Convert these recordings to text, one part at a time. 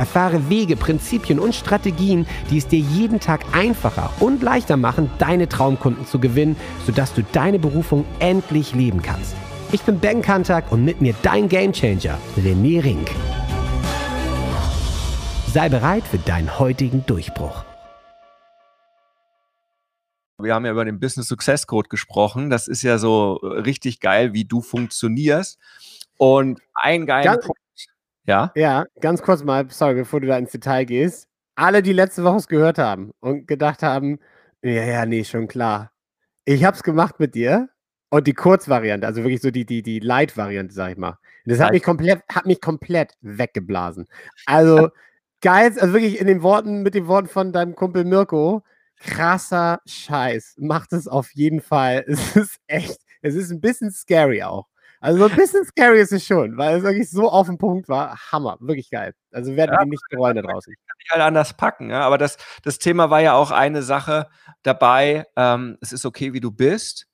Erfahre Wege, Prinzipien und Strategien, die es dir jeden Tag einfacher und leichter machen, deine Traumkunden zu gewinnen, sodass du deine Berufung endlich leben kannst. Ich bin Ben Kantak und mit mir dein Gamechanger, René Rink. Sei bereit für deinen heutigen Durchbruch. Wir haben ja über den Business Success Code gesprochen. Das ist ja so richtig geil, wie du funktionierst. Und ein geiler Punkt. Ja? Ja, ganz kurz mal, sorry, bevor du da ins Detail gehst. Alle, die letzte Woche es gehört haben und gedacht haben, ja, ja, nee, schon klar. Ich hab's gemacht mit dir und die Kurzvariante, also wirklich so die, die, die Light-Variante, sag ich mal. Das hat mich komplett, hat mich komplett weggeblasen. Also, geil, also wirklich in den Worten, mit den Worten von deinem Kumpel Mirko, krasser Scheiß. Macht es auf jeden Fall. Es ist echt, es ist ein bisschen scary auch. Also so ein bisschen scary ist es schon, weil es wirklich so auf den Punkt war. Hammer, wirklich geil. Also werden ja, wir nicht bereuen da draußen. Kann ich halt anders packen, ja. Aber das, das Thema war ja auch eine Sache dabei. Ähm, es ist okay, wie du bist.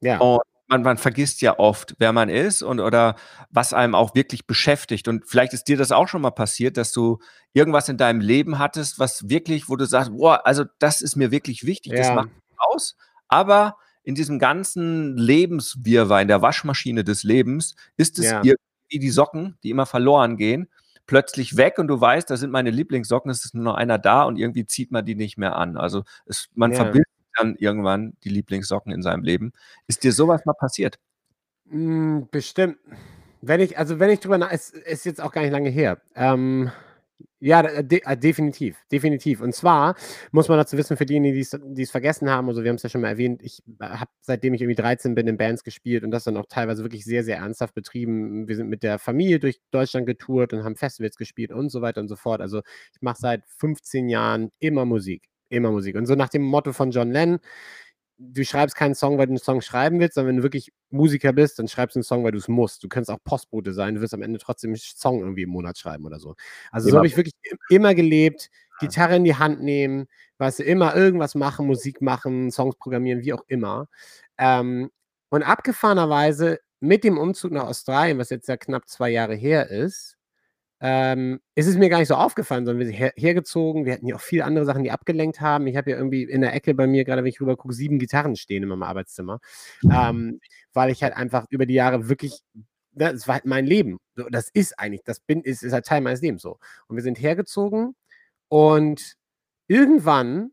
Ja. Und man, man vergisst ja oft, wer man ist und oder was einem auch wirklich beschäftigt. Und vielleicht ist dir das auch schon mal passiert, dass du irgendwas in deinem Leben hattest, was wirklich, wo du sagst, boah, also das ist mir wirklich wichtig, ja. das macht aus. Aber in diesem ganzen Lebenswirrwarr, in der Waschmaschine des Lebens, ist es ja. irgendwie die Socken, die immer verloren gehen, plötzlich weg und du weißt, da sind meine Lieblingssocken, es ist nur noch einer da und irgendwie zieht man die nicht mehr an. Also es, man ja. verbindet dann irgendwann die Lieblingssocken in seinem Leben. Ist dir sowas mal passiert? Hm, bestimmt. Wenn ich, also wenn ich drüber nach, es ist jetzt auch gar nicht lange her. Ähm, ja, de äh, definitiv, definitiv. Und zwar muss man dazu wissen, für diejenigen, die es vergessen haben, also wir haben es ja schon mal erwähnt, ich äh, habe seitdem ich irgendwie 13 bin in Bands gespielt und das dann auch teilweise wirklich sehr, sehr ernsthaft betrieben. Wir sind mit der Familie durch Deutschland getourt und haben Festivals gespielt und so weiter und so fort. Also ich mache seit 15 Jahren immer Musik, immer Musik. Und so nach dem Motto von John Lennon, du schreibst keinen Song, weil du einen Song schreiben willst, sondern wenn du wirklich Musiker bist, dann schreibst du einen Song, weil du es musst. Du kannst auch Postbote sein, du wirst am Ende trotzdem einen Song irgendwie im Monat schreiben oder so. Also so habe ich wirklich immer gelebt, Gitarre in die Hand nehmen, weißt du, immer irgendwas machen, Musik machen, Songs programmieren, wie auch immer. Ähm, und abgefahrenerweise mit dem Umzug nach Australien, was jetzt ja knapp zwei Jahre her ist, ähm, ist es mir gar nicht so aufgefallen, sondern wir sind her hergezogen. Wir hatten ja auch viele andere Sachen, die abgelenkt haben. Ich habe ja irgendwie in der Ecke bei mir, gerade wenn ich rüber gucke, sieben Gitarren stehen in meinem Arbeitszimmer, ähm, weil ich halt einfach über die Jahre wirklich, ne, das war halt mein Leben. Das ist eigentlich, das bin, ist, ist halt Teil meines Lebens so. Und wir sind hergezogen und irgendwann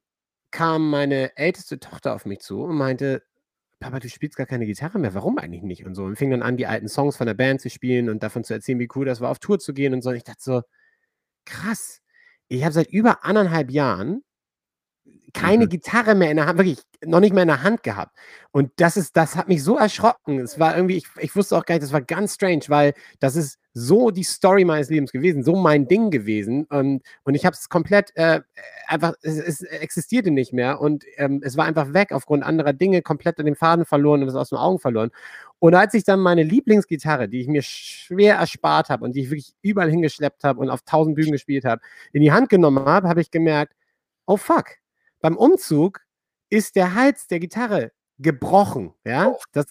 kam meine älteste Tochter auf mich zu und meinte, Papa, du spielst gar keine Gitarre mehr, warum eigentlich nicht? Und so. Und fing dann an, die alten Songs von der Band zu spielen und davon zu erzählen, wie cool das war, auf Tour zu gehen und so. Und ich dachte so, krass, ich habe seit über anderthalb Jahren keine mhm. Gitarre mehr in der Hand, wirklich noch nicht mehr in der Hand gehabt. Und das ist, das hat mich so erschrocken. Es war irgendwie, ich, ich wusste auch gar nicht, das war ganz strange, weil das ist so die Story meines Lebens gewesen, so mein Ding gewesen. Und, und ich habe es komplett äh, einfach, es, es, existierte nicht mehr und ähm, es war einfach weg aufgrund anderer Dinge, komplett den Faden verloren und es aus den Augen verloren. Und als ich dann meine Lieblingsgitarre, die ich mir schwer erspart habe und die ich wirklich überall hingeschleppt habe und auf tausend Bühnen gespielt habe, in die Hand genommen habe, habe ich gemerkt, oh fuck, beim Umzug ist der Hals der Gitarre gebrochen. Ja, oh, das,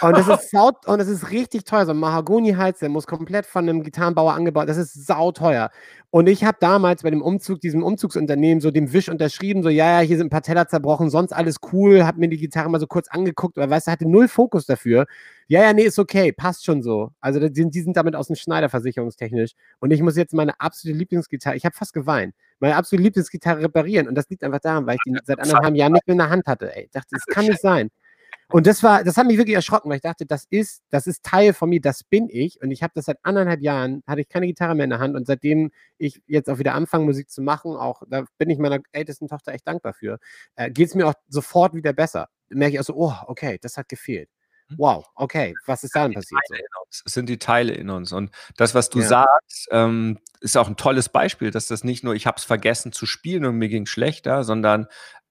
und das ist sau, und das ist richtig teuer. So ein Mahagoni-Hals, der muss komplett von einem Gitarrenbauer angebaut. Das ist sauteuer. Und ich habe damals bei dem Umzug, diesem Umzugsunternehmen, so dem Wisch unterschrieben, so, ja, ja, hier sind ein paar Teller zerbrochen, sonst alles cool, hab mir die Gitarre mal so kurz angeguckt, aber weißt du, hatte null Fokus dafür. Ja, ja, nee, ist okay, passt schon so. Also die, die sind damit aus dem Schneider versicherungstechnisch. Und ich muss jetzt meine absolute Lieblingsgitarre, ich habe fast geweint, meine absolute Lieblingsgitarre reparieren. Und das liegt einfach daran, weil ich die seit anderthalb Jahren nicht mehr in der Hand hatte. Ey, ich dachte, das kann nicht sein. Und das war, das hat mich wirklich erschrocken, weil ich dachte, das ist, das ist Teil von mir, das bin ich. Und ich habe das seit anderthalb Jahren, hatte ich keine Gitarre mehr in der Hand. Und seitdem ich jetzt auch wieder anfange, Musik zu machen, auch da bin ich meiner ältesten Tochter echt dankbar für, äh, geht es mir auch sofort wieder besser. Merke ich auch so, oh, okay, das hat gefehlt. Hm? Wow, okay, was ist da denn passiert? Es sind die Teile in uns. Und das, was du ja. sagst, ähm, ist auch ein tolles Beispiel, dass das nicht nur, ich habe es vergessen zu spielen und mir ging schlechter, sondern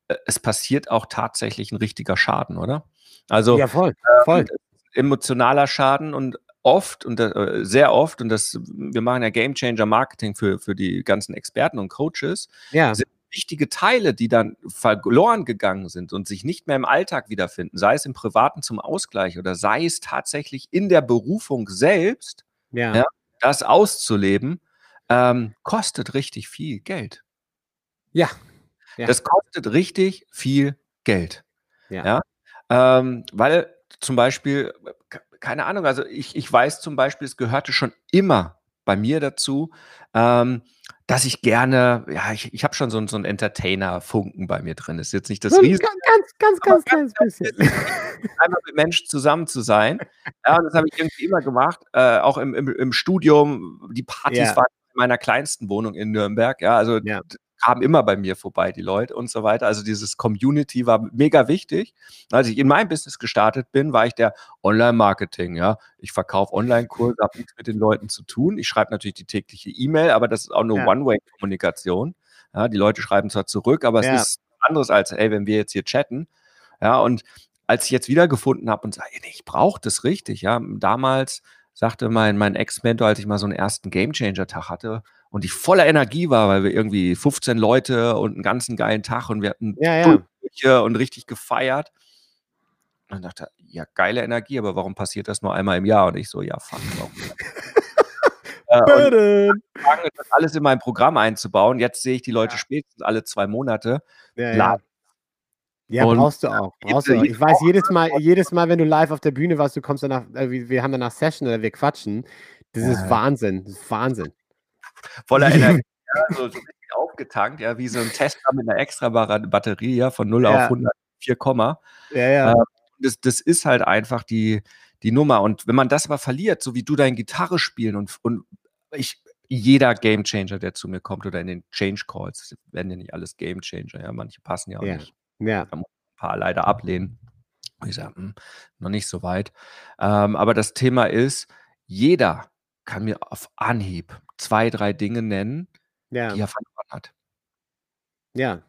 äh, es passiert auch tatsächlich ein richtiger Schaden, oder? Also ja, voll, voll. Ähm, emotionaler Schaden und oft und äh, sehr oft, und das, wir machen ja Game Changer Marketing für, für die ganzen Experten und Coaches, ja. sind wichtige Teile, die dann verloren gegangen sind und sich nicht mehr im Alltag wiederfinden, sei es im Privaten zum Ausgleich oder sei es tatsächlich in der Berufung selbst, ja. Ja, das auszuleben, ähm, kostet richtig viel Geld. Ja. ja. Das kostet richtig viel Geld. Ja. ja? Ähm, weil zum Beispiel, keine Ahnung, also ich, ich weiß zum Beispiel, es gehörte schon immer bei mir dazu, ähm, dass ich gerne, ja, ich, ich habe schon so, so einen Entertainer-Funken bei mir drin. Ist jetzt nicht das Riesen. Ganz, ganz, ganz, ganz, ganz bisschen. Einmal mit Menschen zusammen zu sein. Ja, das habe ich irgendwie immer gemacht. Äh, auch im, im, im, Studium. Die Partys ja. waren meiner kleinsten Wohnung in Nürnberg. Ja, also ja kamen immer bei mir vorbei, die Leute und so weiter. Also dieses Community war mega wichtig. Als ich in meinem Business gestartet bin, war ich der Online-Marketing. Ja, ich verkaufe Online-Kurse, habe nichts mit den Leuten zu tun. Ich schreibe natürlich die tägliche E-Mail, aber das ist auch eine ja. One-Way-Kommunikation. Ja, die Leute schreiben zwar zurück, aber es ist anderes als, ey, wenn wir jetzt hier chatten. Ja, und als ich jetzt wiedergefunden habe und sage, ich brauche das richtig, ja, damals sagte mein, mein Ex-Mentor, als ich mal so einen ersten Game-Changer-Tag hatte, und ich voller Energie war, weil wir irgendwie 15 Leute und einen ganzen geilen Tag und wir hatten ja, ja. und richtig gefeiert. Und dann dachte ja, geile Energie, aber warum passiert das nur einmal im Jahr? Und ich so, ja, fuck. äh, und das alles in mein Programm einzubauen. Jetzt sehe ich die Leute ja. spätestens alle zwei Monate. Ja, ja. Ja, und brauchst du auch. Brauchst du auch. Ich weiß jedes Mal, jedes Mal, wenn du live auf der Bühne warst, du kommst danach, äh, wir haben danach Session oder wir quatschen. Das ist Wahnsinn. Das ist Wahnsinn voller Energie, ja, so, aufgetankt, ja, wie so ein Tesla mit einer extra Batterie, ja, von 0 ja. auf 100, 4, ja, ja. Äh, das, das ist halt einfach die, die Nummer. Und wenn man das aber verliert, so wie du dein Gitarre spielen und, und ich, jeder Game Changer, der zu mir kommt oder in den Change Calls, werden ja nicht alles Game Changer, ja, manche passen ja auch ja. nicht. Ja. Da muss ein paar leider ablehnen. Ich sage, hm, noch nicht so weit. Ähm, aber das Thema ist, jeder kann mir auf Anhieb zwei, drei Dinge nennen, Ja. die er verloren hat. Ja.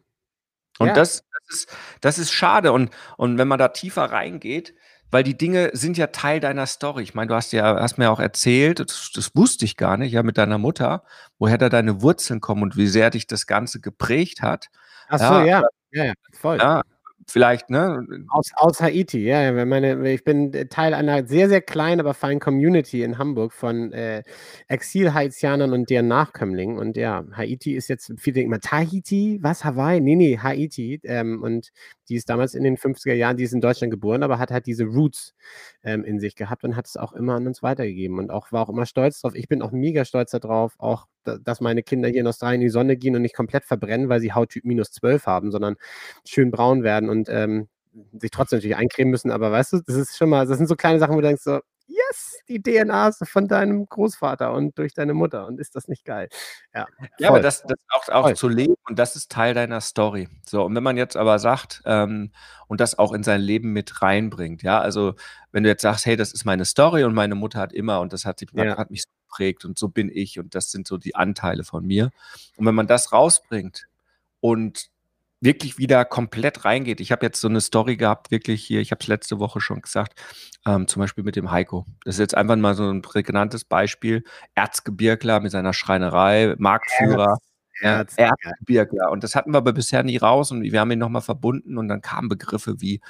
Und Ja. das das ist das ist schade und und wenn man da tiefer reingeht weil die Dinge sind ja Teil deiner Story. Ich meine, du hast ja hast mir auch erzählt, das das wusste ich gar nicht, ja, mit deiner Mutter, woher da deine Wurzeln kommen und wie sehr dich das Ganze geprägt hat. Ach so, Ja, ja. Ja, ja, voll. ja, vielleicht, ne? Aus, aus Haiti, ja. Meine, ich bin Teil einer sehr, sehr kleinen, aber feinen Community in Hamburg von äh, Exil-Haitianern und deren Nachkömmlingen. Und ja, Haiti ist jetzt, viele denken immer, Tahiti? Was? Hawaii? Nee, nee, Haiti. Ähm, und die ist damals in den 50er Jahren, die ist in Deutschland geboren, aber hat halt diese Roots ähm, in sich gehabt und hat es auch immer an uns weitergegeben und auch war auch immer stolz drauf. Ich bin auch mega stolz darauf, auch, dass meine Kinder hier in Australien in die Sonne gehen und nicht komplett verbrennen, weil sie Hauttyp minus 12 haben, sondern schön braun werden und ähm, sich trotzdem natürlich eincremen müssen, aber weißt du, das ist schon mal, das sind so kleine Sachen, wo du denkst so, yes, die DNA ist von deinem Großvater und durch deine Mutter. Und ist das nicht geil? Ja, ja aber das, das auch, auch zu leben und das ist Teil deiner Story. So, und wenn man jetzt aber sagt ähm, und das auch in sein Leben mit reinbringt, ja, also wenn du jetzt sagst, hey, das ist meine Story und meine Mutter hat immer und das hat, ja. hat mich so geprägt und so bin ich und das sind so die Anteile von mir. Und wenn man das rausbringt und wirklich wieder komplett reingeht. Ich habe jetzt so eine Story gehabt, wirklich hier, ich habe es letzte Woche schon gesagt, ähm, zum Beispiel mit dem Heiko. Das ist jetzt einfach mal so ein prägnantes Beispiel. Erzgebirgler mit seiner Schreinerei, Marktführer. Erz, Erzgebirgler. Und das hatten wir aber bisher nie raus und wir haben ihn nochmal verbunden und dann kamen Begriffe wie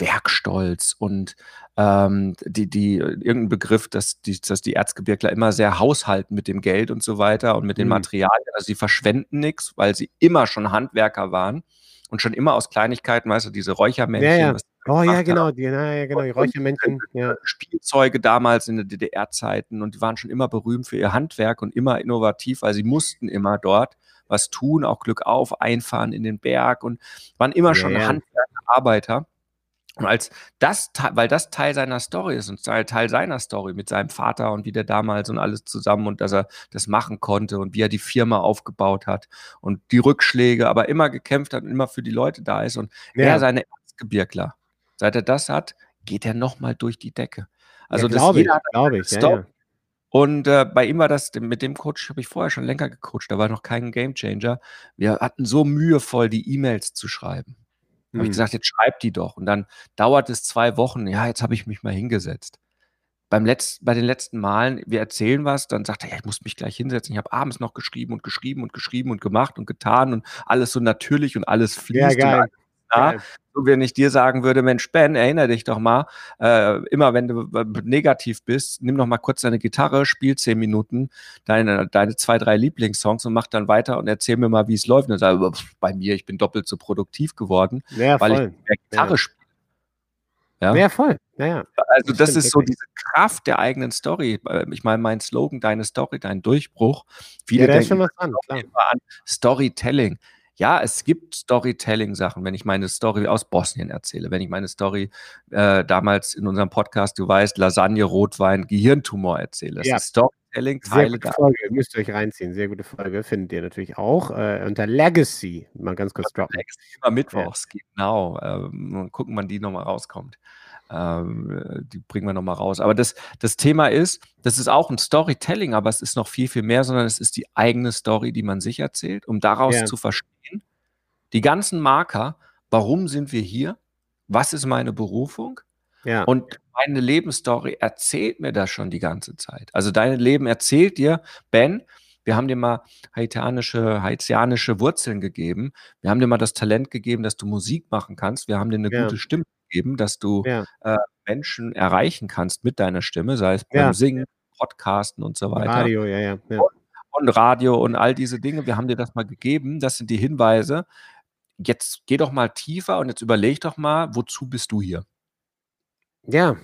Werkstolz und ähm, die, die, irgendein Begriff, dass die, dass die Erzgebirgler immer sehr haushalten mit dem Geld und so weiter und mit den mhm. Materialien. Also sie verschwenden nichts, weil sie immer schon Handwerker waren und schon immer aus Kleinigkeiten, weißt du, diese Räuchermännchen. Ja, ja. Oh ja, genau, die, ja, genau, die Räuchermännchen. Ja. Spielzeuge damals in den DDR-Zeiten und die waren schon immer berühmt für ihr Handwerk und immer innovativ, weil sie mussten immer dort was tun, auch Glück auf, einfahren in den Berg und waren immer schon ja. Handwerkerarbeiter. Und als das, weil das Teil seiner Story ist und Teil seiner Story mit seinem Vater und wie der damals und alles zusammen und dass er das machen konnte und wie er die Firma aufgebaut hat und die Rückschläge, aber immer gekämpft hat und immer für die Leute da ist und ja. er seine Erzgebirgler. Seit er das hat, geht er nochmal durch die Decke. Also ja, das jeder ich, glaube ich. Ja, ja. Und äh, bei ihm war das, mit dem Coach habe ich vorher schon länger gecoacht, da war noch kein Gamechanger. Wir hatten so mühevoll, die E-Mails zu schreiben. Habe ich Mhm. gesagt, jetzt schreib die doch. Und dann dauert es zwei Wochen. Ja, jetzt habe ich mich mal hingesetzt. Beim Letz bei den letzten Malen, wir erzählen was, dann sagt er, ja, ich muss mich gleich hinsetzen. Ich habe abends noch geschrieben und geschrieben und geschrieben und gemacht und getan und alles so natürlich und alles Ja, fließt und geil. Geil. So, wenn ich dir sagen würde, Mensch, Ben, erinnere dich doch mal, äh, immer wenn du negativ bist, nimm doch mal kurz deine Gitarre, spiel zehn Minuten deine, deine zwei, drei Lieblingssongs und mach dann weiter und erzähl mir mal, wie es läuft. Und dann sag ich, bei mir, ich bin doppelt so produktiv geworden, Ja, weil ich voll. mehr Gitarre Ja. spiele. Ja? Ja, voll. Ja, ja. Also Das das ist so diese Kraft der eigenen Story. Äh, Ich meine, mein Slogan, deine Story, dein Durchbruch. Ja, Viele schon denken immer an Storytelling. Ja, es gibt Storytelling-Sachen, wenn ich meine Story aus Bosnien erzähle, wenn ich meine Story äh, damals in unserem Podcast, du weißt, Lasagne, Rotwein, Gehirntumor erzähle. Das Ja. ist Storytelling, Sehr Teile gute da. Folge, müsst ihr euch reinziehen. Sehr gute Folge, findet ihr natürlich auch äh, unter Legacy. Mal ganz kurz droppen. Legacy immer mittwochs, genau. Ähm, mal gucken, wann die nochmal rauskommt. Ähm, äh, die bringen wir nochmal raus. Aber das, das Thema ist, das ist auch ein Storytelling, aber es ist noch viel, viel mehr, sondern es ist die eigene Story, die man sich erzählt, um daraus Ja. zu verstehen, die ganzen Marker, warum sind wir hier? Was ist meine Berufung? Ja. Und meine Lebensstory erzählt mir das schon die ganze Zeit. Also dein Leben erzählt dir, Ben, wir haben dir mal haitianische, haitianische Wurzeln gegeben. Wir haben dir mal das Talent gegeben, dass du Musik machen kannst. Wir haben dir eine Ja. gute Stimme gegeben, dass du Ja. äh, Menschen erreichen kannst mit deiner Stimme, sei es beim Ja. Singen, Podcasten und so weiter. Radio, ja, ja. ja. Und Radio und all diese Dinge. Wir haben dir das mal gegeben. Das sind die Hinweise. Jetzt geh doch mal tiefer und jetzt überleg doch mal, wozu bist du hier? Ja.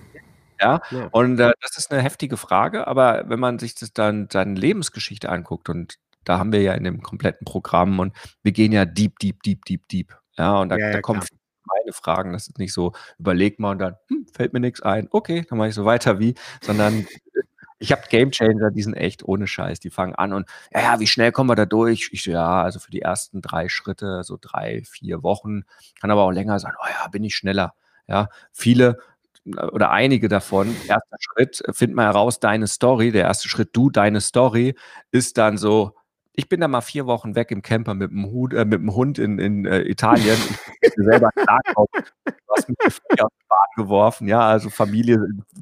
Ja, und äh, das ist eine heftige Frage, aber wenn man sich das dann seine Lebensgeschichte anguckt und da haben wir ja in dem kompletten Programm und wir gehen ja deep, deep, deep, deep, deep. Ja, und da, Ja, da ja, kommen klar. Meine Fragen. Das ist nicht so, überleg mal und dann hm, fällt mir nichts ein. Okay, dann mache ich so weiter wie, sondern ich habe Gamechanger, die sind echt ohne Scheiß. Die fangen an und ja, ja, wie schnell kommen wir da durch? Ich so, ja, also für die ersten drei Schritte, so drei, vier Wochen, kann aber auch länger sein. Oh ja, bin ich schneller. Ja, viele oder einige davon, erster Schritt, find mal heraus, deine Story, der erste Schritt, du, deine Story, ist dann so, ich bin da mal vier Wochen weg im Camper mit dem, Hut, äh, mit dem Hund in, in äh, Italien. Ich bin selber klarkommen. Du hast mich auf die Bahn geworfen, ja, also Familie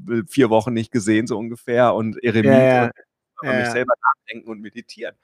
äh, vier Wochen nicht gesehen, so ungefähr, und Eremit Ja, ja. und Ja, mich selber nachdenken und meditieren.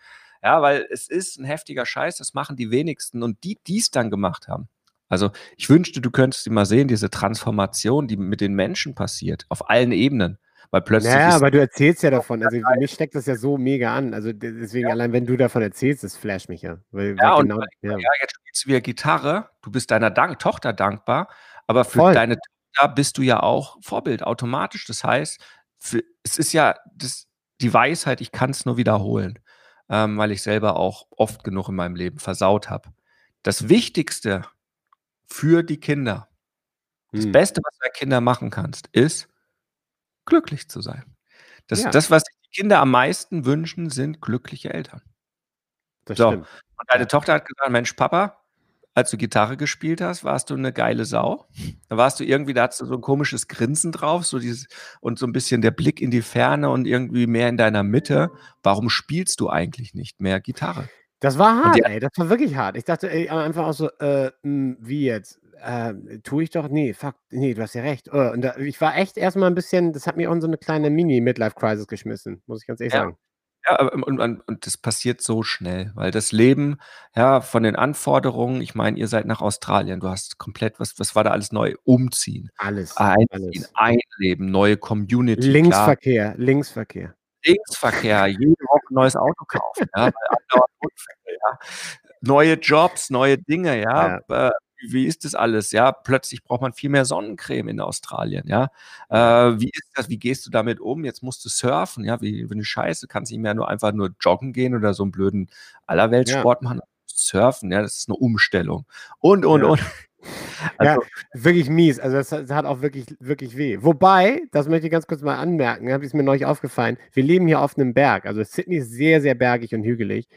Ja, weil es ist ein heftiger Scheiß, das machen die wenigsten und die, die es dann gemacht haben. Also ich wünschte, du könntest sie mal sehen, diese Transformation, die mit den Menschen passiert, auf allen Ebenen. Weil plötzlich Naja, ist aber du erzählst ja davon. Also für mich steckt das ja so mega an. Also de- deswegen, allein wenn du davon erzählst, das flasht mich ja. Weil, Ja, weil genau, ja. ja, jetzt spielst du wieder Gitarre, du bist deiner Dank Tochter dankbar, aber für Voll. deine Tochter bist du ja auch Vorbild automatisch. Das heißt, für, es ist ja das, die Weisheit, ich kann es nur wiederholen, ähm, weil ich selber auch oft genug in meinem Leben versaut habe. Das Wichtigste für die Kinder, das Hm. Beste, was du deinen Kindern machen kannst, ist glücklich zu sein. Das, Ja. das, was die Kinder am meisten wünschen, sind glückliche Eltern. Das So. stimmt. Und deine. Tochter hat gesagt, Mensch, Papa, als du Gitarre gespielt hast, warst du eine geile Sau. Da warst du irgendwie, da hattest du so ein komisches Grinsen drauf, so dieses und so ein bisschen der Blick in die Ferne und irgendwie mehr in deiner Mitte. Warum spielst du eigentlich nicht mehr Gitarre? Das war hart, die- ey. Das war wirklich hart. Ich dachte ey, einfach auch so, äh, hm, wie jetzt? Äh, tue ich doch? Nee, fuck, nee, du hast ja recht. Oh, und da, ich war echt erstmal ein bisschen, das hat mich auch in so eine kleine Mini-Midlife-Crisis geschmissen, muss ich ganz ehrlich Ja. sagen. Ja, und, und, und das passiert so schnell, weil das Leben, ja, von den Anforderungen, ich meine, ihr seid nach Australien, du hast komplett, was, was war da alles neu? Umziehen, Alles. einziehen, alles. einleben, neue Community. klar. Linksverkehr, Linksverkehr. Linksverkehr, jede Woche ein neues Auto kaufen, ja, weil Unfälle, ja. Neue Jobs, neue Dinge, ja. Äh, wie ist das alles? Ja, plötzlich braucht man viel mehr Sonnencreme in Australien, ja. Äh, wie ist das? Wie gehst du damit um? Jetzt musst du surfen, ja, wie, wie eine Scheiße, kannst nicht mehr nur einfach nur joggen gehen oder so einen blöden Allerweltssport machen. Surfen, ja, das ist eine Umstellung. Und, und, Ja. und. Also, ja, wirklich mies. Also das, das hat auch wirklich, wirklich weh. Wobei, das möchte ich ganz kurz mal anmerken, habe ist mir neulich aufgefallen. Wir leben hier auf einem Berg. Also Sydney ist sehr, sehr bergig und hügelig.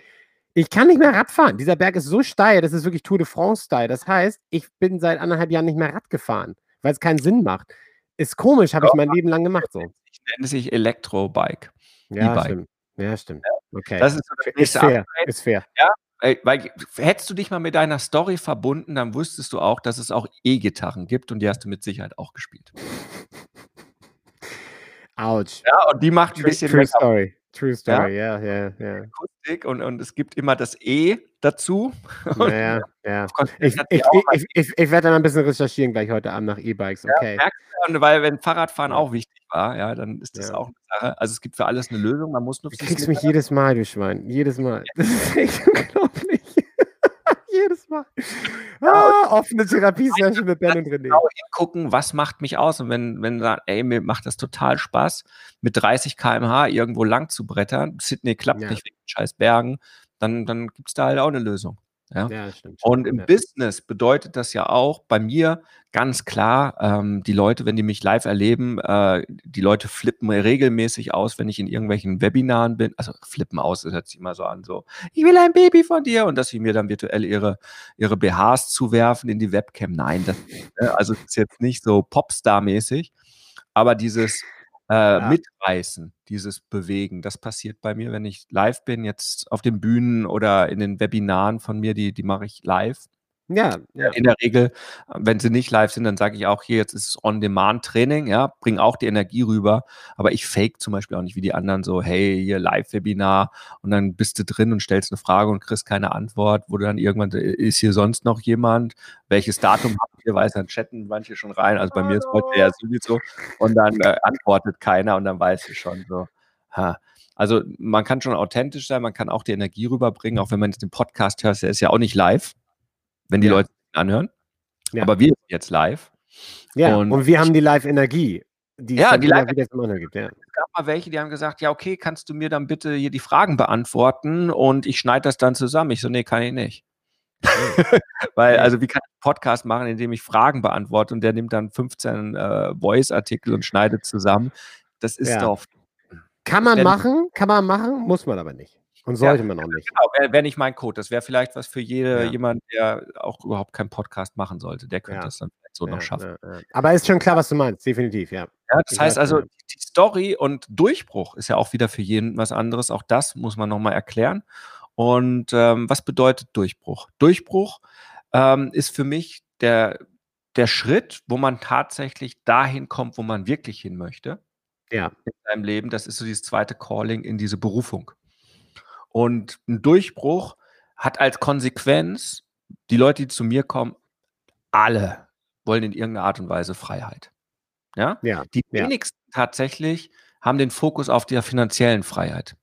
Ich kann nicht mehr Rad fahren. Dieser Berg ist so steil, das ist wirklich Tour de France-Style. Das heißt, ich bin seit anderthalb Jahren nicht mehr Rad gefahren, weil es keinen Sinn macht. Ist komisch, habe ich mein Leben lang gemacht so. ich nenne sich Elektrobike. Ja, E-Bike. stimmt. Ja, stimmt. Okay. Das ist, so das ist fair. Upgrade. Ist fair. Ja, weil hättest du dich mal mit deiner Story verbunden, dann wüsstest du auch, dass es auch E-Gitarren gibt und die hast du mit Sicherheit auch gespielt. Autsch. Ja, und die macht ein bisschen True Story. True Story, ja, ja, ja. Akustik und, und es gibt immer das E dazu. Ja, ja. Ich, ich, ich, ich, werde dann ein bisschen recherchieren gleich heute Abend nach E-Bikes, okay. Ja, weil wenn Fahrradfahren auch wichtig war, ja, dann ist das auch eine Sache. Also es gibt für alles eine Lösung, man muss nur... Du kriegst mich jedes Mal, du Schwein, jedes Mal. Das ist echt unglaublich. Mal. Ah, offene Therapiesession mit Ben und René. Genau hingucken, was macht mich aus? Und wenn, wenn sagt, ey, mir macht das total Spaß, mit 30 km/h irgendwo lang zu brettern, Sydney klappt ja. nicht wegen scheiß Bergen, dann, dann gibt es da halt auch eine Lösung. Ja, ja stimmt. Und im ja. Business bedeutet das ja auch bei mir ganz klar, ähm, die Leute, wenn die mich live erleben, äh, die Leute flippen regelmäßig aus, wenn ich in irgendwelchen Webinaren bin. Also flippen aus, das hört sich immer so an, so, ich will ein Baby von dir und dass sie mir dann virtuell ihre, ihre BHs zuwerfen in die Webcam. Nein, das, ne, also das ist jetzt nicht so Popstar-mäßig, aber dieses äh, ja. mitreißen, dieses Bewegen. Das passiert bei mir, wenn ich live bin, jetzt auf den Bühnen oder in den Webinaren von mir, die, die mache ich live. Ja, ja. In der Regel, wenn sie nicht live sind, dann sage ich auch hier, jetzt ist es On-Demand-Training, ja, bring auch die Energie rüber. Aber ich fake zum Beispiel auch nicht wie die anderen so, hey, hier Live-Webinar und dann bist du drin und stellst eine Frage und kriegst keine Antwort, wo du dann irgendwann, ist hier sonst noch jemand? Welches Datum habt ihr? Weiß, dann chatten manche schon rein. Also bei mir ist heute ja sowieso. Und dann äh, antwortet keiner und dann weißt du schon so, ha. Also man kann schon authentisch sein, man kann auch die Energie rüberbringen, auch wenn man jetzt den Podcast hört, der ist ja auch nicht live wenn die ja. Leute anhören. Ja. Aber wir sind jetzt live. Ja, und, und wir haben die Live-Energie, die ja, die live wieder gibt. Ja. Es gab mal welche, die haben gesagt, ja, okay, kannst du mir dann bitte hier die Fragen beantworten und ich schneide das dann zusammen. Ich so, nee, kann ich nicht. Weil, also, wie kann ich einen Podcast machen, indem ich Fragen beantworte und der nimmt dann 15 äh, Voice-Artikel und schneidet zusammen? Das ist ja. doch. Kann man machen, kann man machen, muss man aber nicht. Und sollte ja, man auch nicht. Genau, wäre wär nicht mein Code. Das wäre vielleicht was für jede, ja. jemand, der auch überhaupt keinen Podcast machen sollte. Der könnte ja. das dann vielleicht so noch schaffen. Aber ist schon klar, was du meinst, definitiv, ja. Ja, das ich heißt also, die Story und Durchbruch ist ja auch wieder für jeden was anderes. Auch das muss man nochmal erklären. Und ähm, was bedeutet Durchbruch? Durchbruch ähm, ist für mich der, der Schritt, wo man tatsächlich dahin kommt, wo man wirklich hin möchte. Ja. In seinem Leben. Das ist so dieses zweite Calling in diese Berufung. Und ein Durchbruch hat als Konsequenz, die Leute, die zu mir kommen, alle wollen in irgendeiner Art und Weise Freiheit. Ja? ja die wenigsten ja. tatsächlich haben den Fokus auf der finanziellen Freiheit.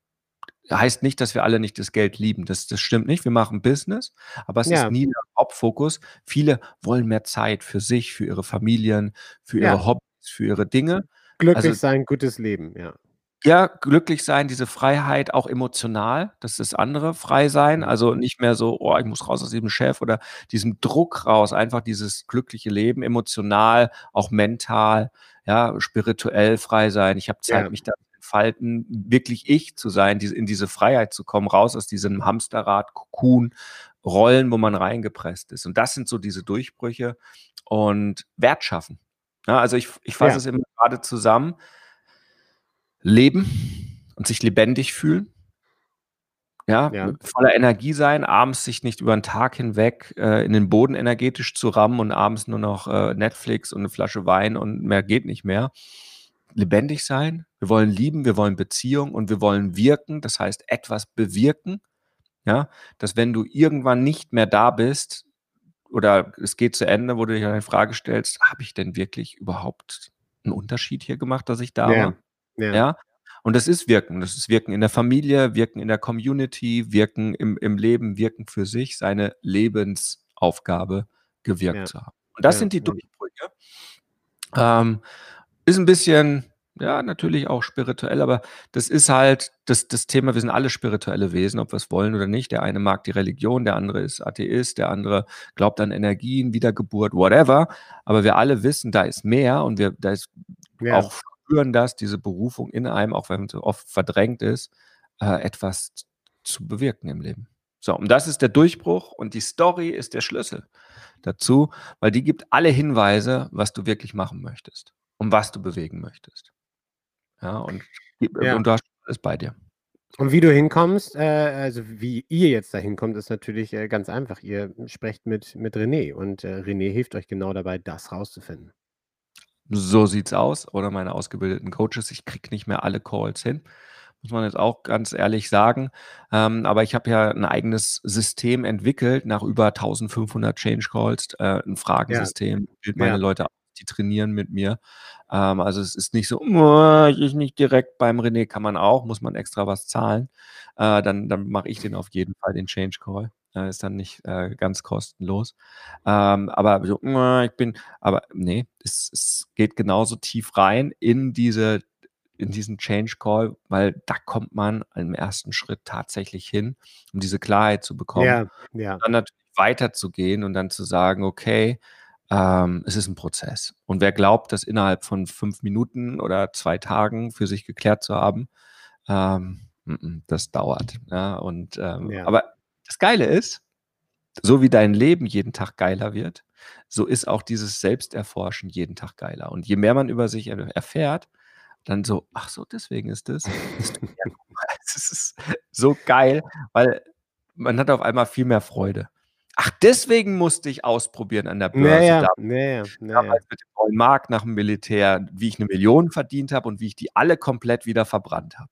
Heißt nicht, dass wir alle nicht das Geld lieben. Das, das stimmt nicht. Wir machen Business, aber es ja. ist nie der Hauptfokus. Viele wollen mehr Zeit für sich, für ihre Familien, für ihre Hobbys, für ihre Dinge. Glücklich also, sein, gutes Leben, ja. Ja, glücklich sein, diese Freiheit auch emotional, das ist das andere, frei sein, mhm. also nicht mehr so: „Oh, ich muss raus aus diesem Chef“ oder diesem Druck raus, einfach dieses glückliche Leben, emotional, auch mental, ja, spirituell frei sein. Ich habe Zeit, Ja. mich da zu entfalten, wirklich ich zu sein, diese in diese Freiheit zu kommen, raus aus diesem Hamsterrad, Kokon, Rollen, wo man reingepresst ist. Und das sind so diese Durchbrüche und Wert schaffen. Ja, also ich ich fasse Ja. es immer gerade zusammen leben und sich lebendig fühlen. Ja, ja. voller Energie sein, abends sich nicht über den Tag hinweg äh, in den Boden energetisch zu rammen und abends nur noch äh, Netflix und eine Flasche Wein und mehr geht nicht mehr. Lebendig sein, wir wollen lieben, wir wollen Beziehung und wir wollen wirken, das heißt etwas bewirken. Ja, dass wenn du irgendwann nicht mehr da bist oder es geht zu Ende, wo du dich eine Frage stellst, habe ich denn wirklich überhaupt einen Unterschied hier gemacht, dass ich da ja. war? Ja. ja. Und das ist Wirken. Das ist Wirken in der Familie, Wirken in der Community, Wirken im, im Leben, Wirken für sich, seine Lebensaufgabe gewirkt ja. zu haben. Und das ja. sind die Durchbrüche. Ähm, ist ein bisschen, ja, natürlich auch spirituell, aber das ist halt das, das Thema, wir sind alle spirituelle Wesen, ob wir es wollen oder nicht. Der eine mag die Religion, der andere ist Atheist, der andere glaubt an Energien, Wiedergeburt, whatever. Aber wir alle wissen, da ist mehr und wir, da ist ja. auch spüren das, diese Berufung in einem, auch wenn es so oft verdrängt ist, äh, etwas zu bewirken im Leben. So, und das ist der Durchbruch und die Story ist der Schlüssel dazu, weil die gibt alle Hinweise, was du wirklich machen möchtest und was du bewegen möchtest. Ja, und, ja. und du hast ist bei dir. Und wie du hinkommst, äh, also wie ihr jetzt da hinkommt, ist natürlich äh, ganz einfach. Ihr sprecht mit, mit René und äh, René hilft euch genau dabei, das rauszufinden. So sieht's aus. Oder meine ausgebildeten Coaches. Ich kriege nicht mehr alle Calls hin. Muss man jetzt auch ganz ehrlich sagen. Ähm, aber ich habe ja ein eigenes System entwickelt nach über 1500 Change Calls, äh, ein Fragensystem, ja. meine ja. Leute die trainieren mit mir. Ähm, also es ist nicht so, oh, ich nicht direkt beim René, kann man auch, muss man extra was zahlen. Äh, dann dann mache ich den auf jeden Fall, den Change Call. Äh, ist dann nicht äh, ganz kostenlos. Ähm, aber so, ich bin, aber nee, es, es geht genauso tief rein in diese in diesen Change Call, weil da kommt man im ersten Schritt tatsächlich hin, um diese Klarheit zu bekommen. Ja, ja. Dann natürlich weiterzugehen und dann zu sagen, okay, ähm, es ist ein Prozess. Und wer glaubt, das innerhalb von fünf Minuten oder zwei Tagen für sich geklärt zu haben, ähm, das dauert. Ja, und, ähm, ja. Aber das Geile ist, so wie dein Leben jeden Tag geiler wird, so ist auch dieses Selbsterforschen jeden Tag geiler. Und je mehr man über sich erfährt, dann so, ach so, deswegen ist das. Es ist so geil, weil man hat auf einmal viel mehr Freude. Ach, deswegen musste ich ausprobieren an der Börse. Naja, naja, naja. Damals mit dem neuen Markt nach dem Militär, wie ich eine Million verdient habe und wie ich die alle komplett wieder verbrannt habe.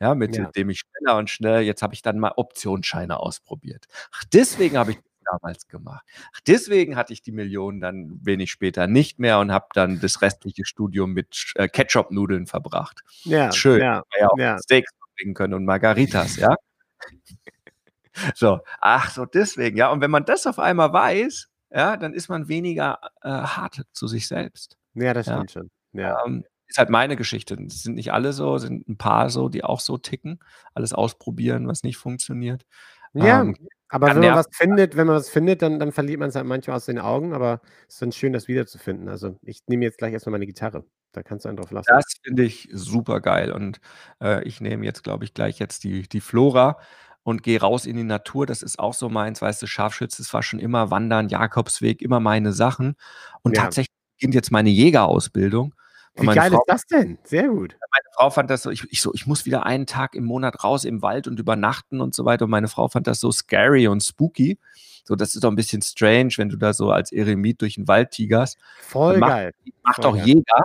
Ja, mit ja. dem ich schneller und schnell, jetzt habe ich dann mal Optionsscheine ausprobiert. Ach, deswegen habe ich das damals gemacht. Ach, deswegen hatte ich die Millionen dann wenig später nicht mehr und habe dann das restliche Studium mit äh, Ketchup-Nudeln verbracht. Ja, schön. Ja, ja auch ja. Steaks bringen können und Margaritas, ja. So, ach so, deswegen, ja. Und wenn man das auf einmal weiß, ja, dann ist man weniger äh, hart zu sich selbst. Ja, das stimmt ja. schon. Ja. Ähm, ist halt meine Geschichte. Es sind nicht alle so, sind ein paar so, die auch so ticken, alles ausprobieren, was nicht funktioniert. Ja, ähm, aber wenn man was findet, wenn man was findet, dann, dann verliert man es halt manchmal aus den Augen, aber es ist dann schön, das wiederzufinden. Also ich nehme jetzt gleich erstmal meine Gitarre. Da kannst du einen drauf lassen. Das finde ich super geil. Und äh, ich nehme jetzt, glaube ich, gleich jetzt die, die Flora und gehe raus in die Natur. Das ist auch so meins, weißt du, Scharfschütze, das war schon immer Wandern, Jakobsweg, immer meine Sachen. Und ja. tatsächlich beginnt jetzt meine Jägerausbildung. Wie geil Frau, ist das denn? Sehr gut. Meine Frau fand das so ich, ich, so, ich muss wieder einen Tag im Monat raus im Wald und übernachten und so weiter. Und meine Frau fand das so scary und spooky. So, das ist doch ein bisschen strange, wenn du da so als Eremit durch den Wald tigerst. Voll macht, geil. Macht Voll auch geil. Jäger.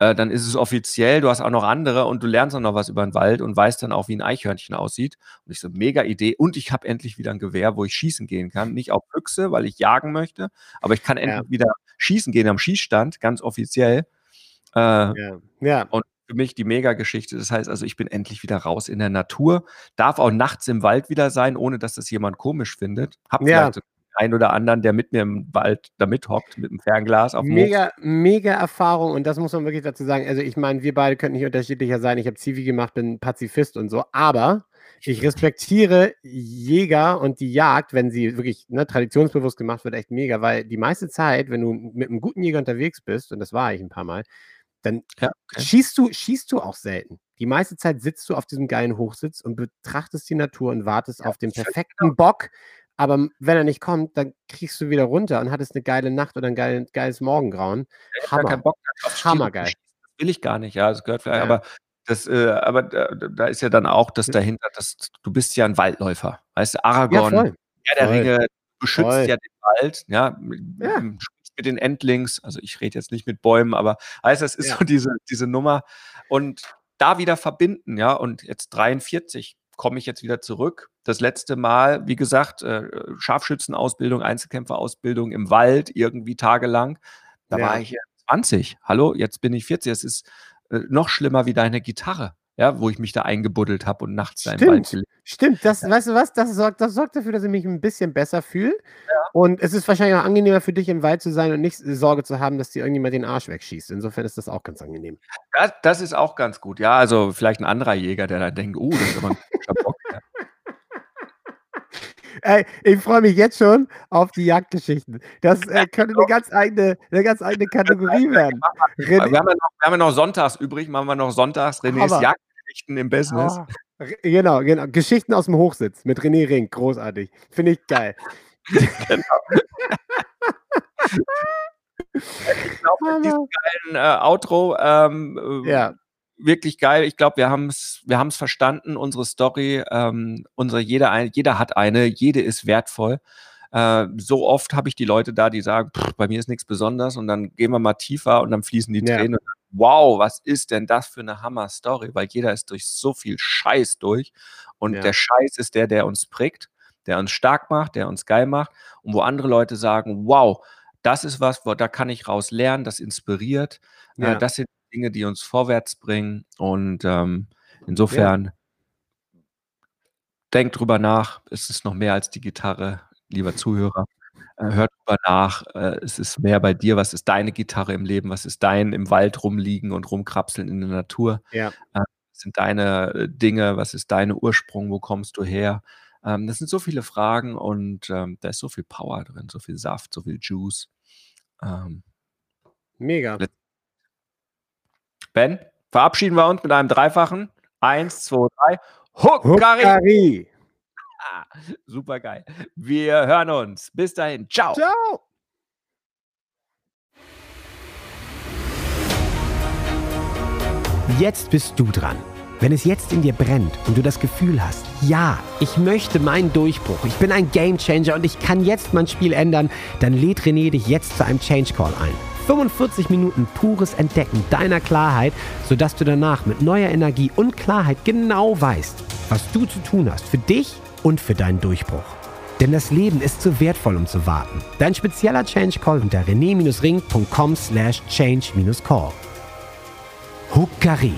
Äh, dann ist es offiziell, du hast auch noch andere und du lernst auch noch was über den Wald und weißt dann auch, wie ein Eichhörnchen aussieht. Und ich so, mega Idee. Und ich habe endlich wieder ein Gewehr, wo ich schießen gehen kann. Nicht auf Füchse, weil ich jagen möchte, aber ich kann endlich ja. wieder schießen gehen am Schießstand, ganz offiziell. Äh, ja. ja. Und für mich die Mega-Geschichte. Das heißt also, ich bin endlich wieder raus in der Natur, darf auch nachts im Wald wieder sein, ohne dass das jemand komisch findet. Hab ja. vielleicht einen oder anderen, der mit mir im Wald da mithockt, mit dem Fernglas auf dem Mega, Hof. mega Erfahrung und das muss man wirklich dazu sagen. Also ich meine, wir beide könnten nicht unterschiedlicher sein. Ich habe Zivi gemacht, bin Pazifist und so, aber ich respektiere Jäger und die Jagd, wenn sie wirklich ne, traditionsbewusst gemacht wird, echt mega, weil die meiste Zeit, wenn du mit einem guten Jäger unterwegs bist, und das war ich ein paar Mal, dann ja, okay. schießt, du, schießt du auch selten. Die meiste Zeit sitzt du auf diesem geilen Hochsitz und betrachtest die Natur und wartest ja, auf den perfekten genau. Bock, aber wenn er nicht kommt, dann kriegst du wieder runter und hattest eine geile Nacht oder ein geil, geiles Morgengrauen. Ich Hammer. Keinen Bock Hammergeil. Das will ich gar nicht, ja, das gehört vielleicht, ja. aber das, äh, aber da, da, ist ja dann auch das dahinter, dass du bist ja ein Waldläufer. Weißt du, Aragorn, ja, ja der Ringe, beschützt voll. ja den Wald, ja, ja. Mit den Endlings, also ich rede jetzt nicht mit Bäumen, aber heißt, das ist ja. so diese, diese Nummer. Und da wieder verbinden, ja, und jetzt 43 komme ich jetzt wieder zurück. Das letzte Mal, wie gesagt, äh, Scharfschützenausbildung, Einzelkämpferausbildung im Wald, irgendwie tagelang. Da ja. war ich 20. Hallo, jetzt bin ich 40. Es ist äh, noch schlimmer wie deine Gitarre. Ja, wo ich mich da eingebuddelt habe und nachts da im Wald gelegt Stimmt, das, ja. weißt du was, das sorgt, das sorgt dafür, dass ich mich ein bisschen besser fühle. Ja. Und es ist wahrscheinlich auch angenehmer für dich im Wald zu sein und nicht Sorge zu haben, dass dir irgendjemand den Arsch wegschießt. Insofern ist das auch ganz angenehm. Das, das ist auch ganz gut. Ja, also vielleicht ein anderer Jäger, der dann denkt, oh, das ist aber ein Bock. Ja. Ey, ich freue mich jetzt schon auf die Jagdgeschichten. Das äh, könnte eine ganz eigene, eine ganz eigene Kategorie werden. Wir haben, ja noch, wir haben ja noch sonntags übrig, machen wir noch sonntags Renés Jagdgeschichten im Business. Oh, genau, genau. Geschichten aus dem Hochsitz mit René Ring. Großartig. Finde ich geil. genau. ich glaube, mit diesem geilen äh, Outro ähm, ja. wirklich geil. Ich glaube, wir haben es wir haben's verstanden, unsere Story. Ähm, unsere, jeder, jeder hat eine, jede ist wertvoll. Äh, so oft habe ich die Leute da, die sagen, pff, bei mir ist nichts Besonderes und dann gehen wir mal tiefer und dann fließen die ja. Tränen. Wow, was ist denn das für eine Hammer-Story? Weil jeder ist durch so viel Scheiß durch und ja. der Scheiß ist der, der uns prägt, der uns stark macht, der uns geil macht und wo andere Leute sagen, wow, das ist was, wo, da kann ich raus lernen, das inspiriert, äh, ja. äh, das sind Dinge, die uns vorwärts bringen und ähm, insofern denkt drüber nach, es ist noch mehr als die Gitarre, lieber Zuhörer. Äh, hör drüber nach. Äh, es ist mehr bei dir. Was ist deine Gitarre im Leben? Was ist dein im Wald rumliegen und rumkrapseln in der Natur? Ja. Was sind deine äh, Dinge? Was ist dein Ursprung? Wo kommst du her? Ähm, das sind so viele Fragen und ähm, da ist so viel Power drin, so viel Saft, so viel Juice. Ähm, Mega. Ben, verabschieden wir uns mit einem dreifachen. Eins, zwei, drei. Huckari! Huckari. Super geil. Wir hören uns. Bis dahin. Ciao. Ciao. Jetzt bist du dran. Wenn es jetzt in dir brennt und du das Gefühl hast, ja, ich möchte meinen Durchbruch, ich bin ein Gamechanger und ich kann jetzt mein Spiel ändern, dann lädt René dich jetzt zu einem Change Call ein. 45 Minuten pures Entdecken deiner Klarheit, sodass du danach mit neuer Energie und Klarheit genau weißt, was du zu tun hast für dich und für deinen Durchbruch. Denn das Leben ist zu wertvoll, um zu warten. Dein spezieller Change Call unter rené-ring.com slash change-call. Huckari